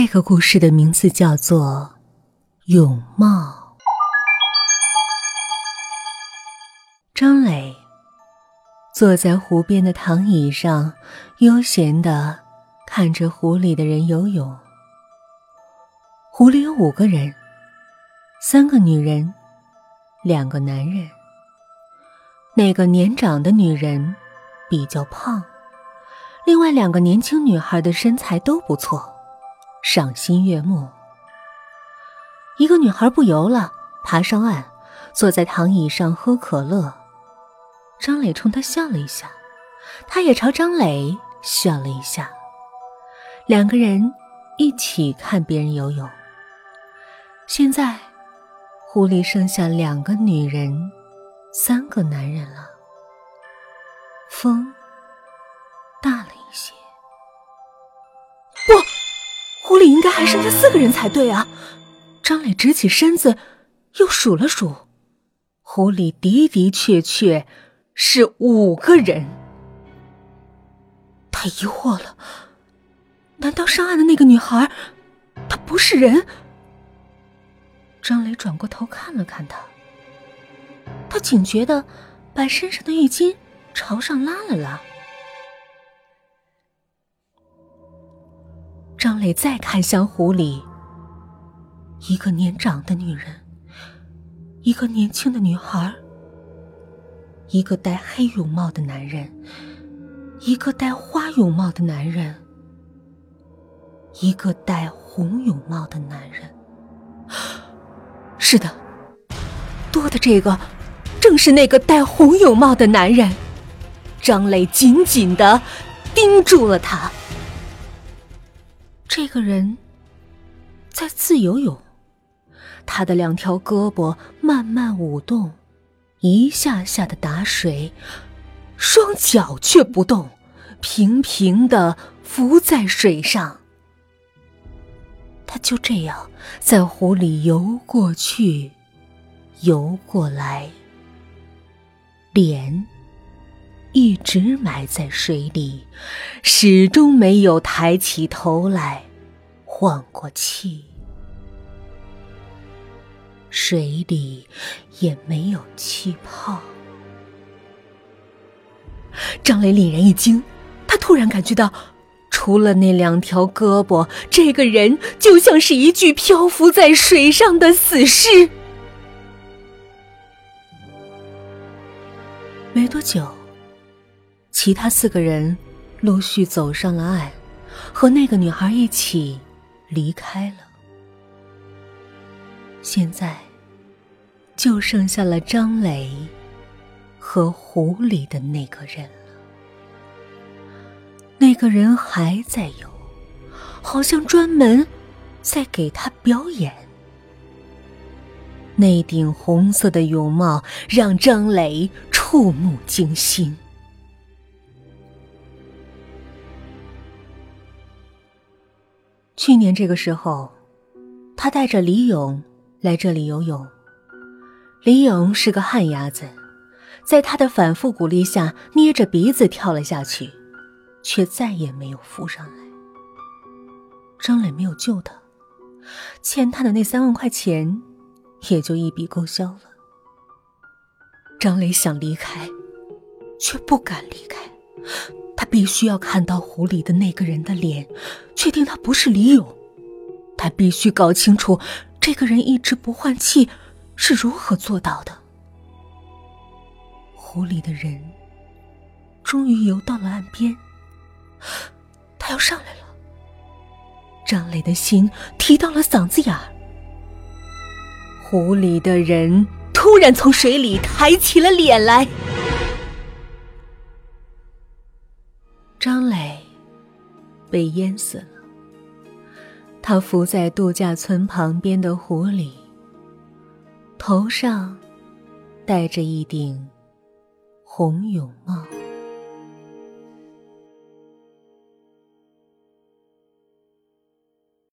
这个故事的名字叫做《泳帽》。张磊坐在湖边的躺椅上，悠闲的看着湖里的人游泳。湖里有五个人，三个女人，两个男人。那个年长的女人比较胖，另外两个年轻女孩的身材都不错，赏心悦目。一个女孩不游了，爬上岸，坐在躺椅上喝可乐。张磊冲她笑了一下，她也朝张磊笑了一下。两个人一起看别人游泳。现在，湖里剩下两个女人。三个男人了，风还剩下四个人才对啊！张磊直起身子，又数了数，湖里的的确确是五个人。他疑惑了，难道上岸的那个女孩，她不是人？张磊转过头看了看她。他警觉的把身上的浴巾朝上拉了拉。张磊再看向湖里，一个年长的女人，一个年轻的女孩，一个戴黑泳帽的男人，一个戴花泳帽的男人，一个戴红泳帽的男人。是的，多的这个。正是那个戴红泳帽的男人，张磊紧紧的盯住了他。这个人在自由泳，他的两条胳膊慢慢舞动，一下下的打水，双脚却不动，平平的浮在水上。他就这样在湖里游过去，游过来。脸一直埋在水里，始终没有抬起头来换过气。水里也没有气泡。张磊凛然一惊，他突然感觉到，除了那两条胳膊，这个人就像是一具漂浮在水上的死尸。没多久，其他四个人陆续走上了岸，和那个女孩一起离开了。现在，就剩下了张磊和湖里的那个人了。那个人还在游，好像专门在给他表演。那顶红色的泳帽让张磊。触目惊心。去年这个时候，他带着李勇来这里游泳。李勇是个旱鸭子，在他的反复鼓励下，捏着鼻子跳了下去，却再也没有浮上来。张磊没有救他，欠他的那三万块钱，也就一笔勾销了。张磊想离开，却不敢离开。必须要看到湖里的那个人的脸，确定他不是李勇。他必须搞清楚，这个人一直不换气是如何做到的。湖里的人终于游到了岸边，他要上来了。张磊的心提到了嗓子眼儿。湖里的人。突然从水里抬起了脸来，被淹死了。他伏在度假村旁边的湖里，头上戴着一顶红泳帽。